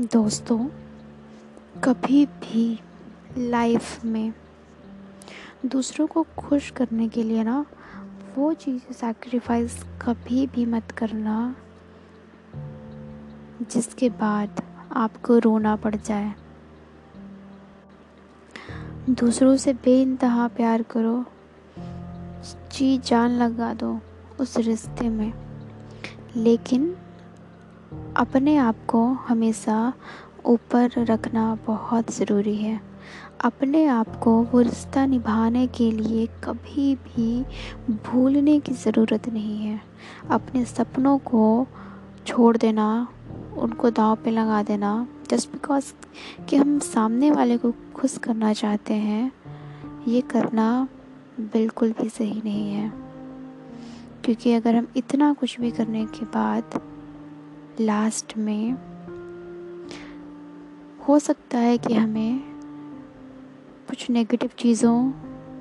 दोस्तों, कभी भी लाइफ में दूसरों को खुश करने के लिए ना, वो चीज़ सैक्रिफाइस कभी भी मत करना, जिसके बाद आपको रोना पड़ जाए। दूसरों से बेइंतहा प्यार करो, जी जान लगा दो उस रिश्ते में। लेकिन अपने आप को हमेशा ऊपर रखना बहुत ज़रूरी है। अपने आप को वो रिश्ता निभाने के लिए कभी भी भूलने की ज़रूरत नहीं है। अपने सपनों को छोड़ देना, उनको दाव पे लगा देना जस्ट बिकॉज़ कि हम सामने वाले को खुश करना चाहते हैं, ये करना बिल्कुल भी सही नहीं है। क्योंकि अगर हम इतना कुछ भी करने के बाद लास्ट में हो सकता है कि हमें कुछ नेगेटिव चीज़ों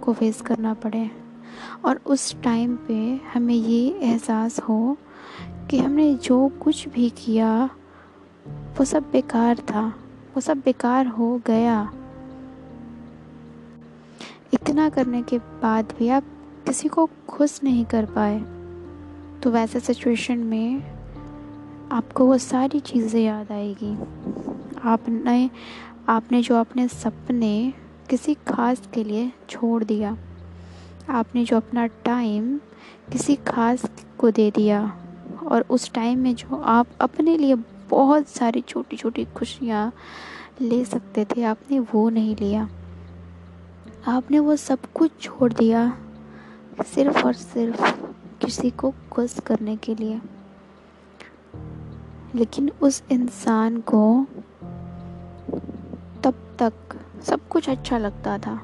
को फेस करना पड़े। और उस टाइम पे हमें ये एहसास हो कि हमने जो कुछ भी किया, वो सब बेकार था, वो सब बेकार हो गया। इतना करने के बाद भी आप किसी को खुश नहीं कर पाए। तो वैसे सिचुएशन में आपको वो सारी चीज़ें याद आएगी। आपने आपने जो अपने सपने किसी खास के लिए छोड़ दिया, आपने जो अपना टाइम किसी खास को दे दिया, और उस टाइम में जो आप अपने लिए बहुत सारी छोटी छोटी खुशियाँ ले सकते थे, आपने वो नहीं लिया। आपने वो सब कुछ छोड़ दिया सिर्फ़ और सिर्फ़ किसी को खुश करने के लिए। लेकिन उस इंसान को तब तक सब कुछ अच्छा लगता था।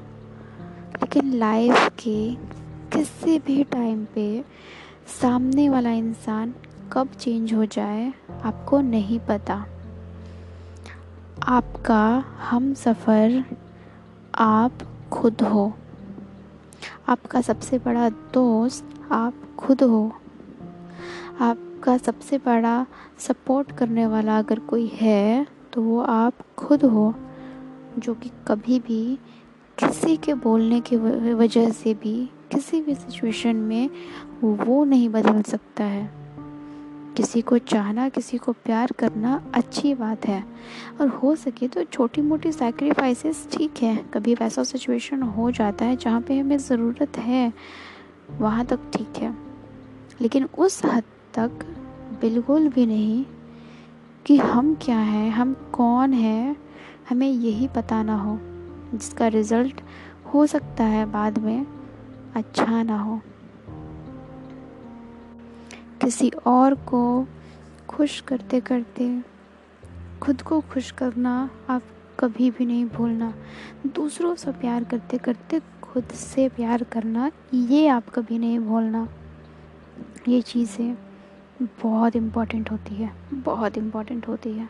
लेकिन लाइफ के किसी भी टाइम पे सामने वाला इंसान कब चेंज हो जाए, आपको नहीं पता। आपका हम सफ़र, आप खुद हो। आपका सबसे बड़ा दोस्त, आप खुद हो। आपका सबसे बड़ा सपोर्ट करने वाला अगर कोई है तो वो आप खुद हो, जो कि कभी भी किसी के बोलने की वजह से भी किसी भी सिचुएशन में वो नहीं बदल सकता है। किसी को चाहना, किसी को प्यार करना अच्छी बात है, और हो सके तो छोटी मोटी सैक्रिफाइसेस ठीक है। कभी वैसा सिचुएशन हो जाता है जहाँ पे हमें ज़रूरत है, वहाँ तक ठीक है। लेकिन उस हद तक बिल्कुल भी नहीं कि हम क्या हैं, हम कौन हैं, हमें यही पता ना हो, जिसका रिज़ल्ट हो सकता है बाद में अच्छा ना हो। किसी और को खुश करते करते, खुद को खुश करना आप कभी भी नहीं भूलना। दूसरों से प्यार करते करते खुद से प्यार करना, ये आप कभी नहीं भूलना। ये चीज़ें बहुत इंपॉर्टेंट होती है बहुत इंपॉर्टेंट होती है।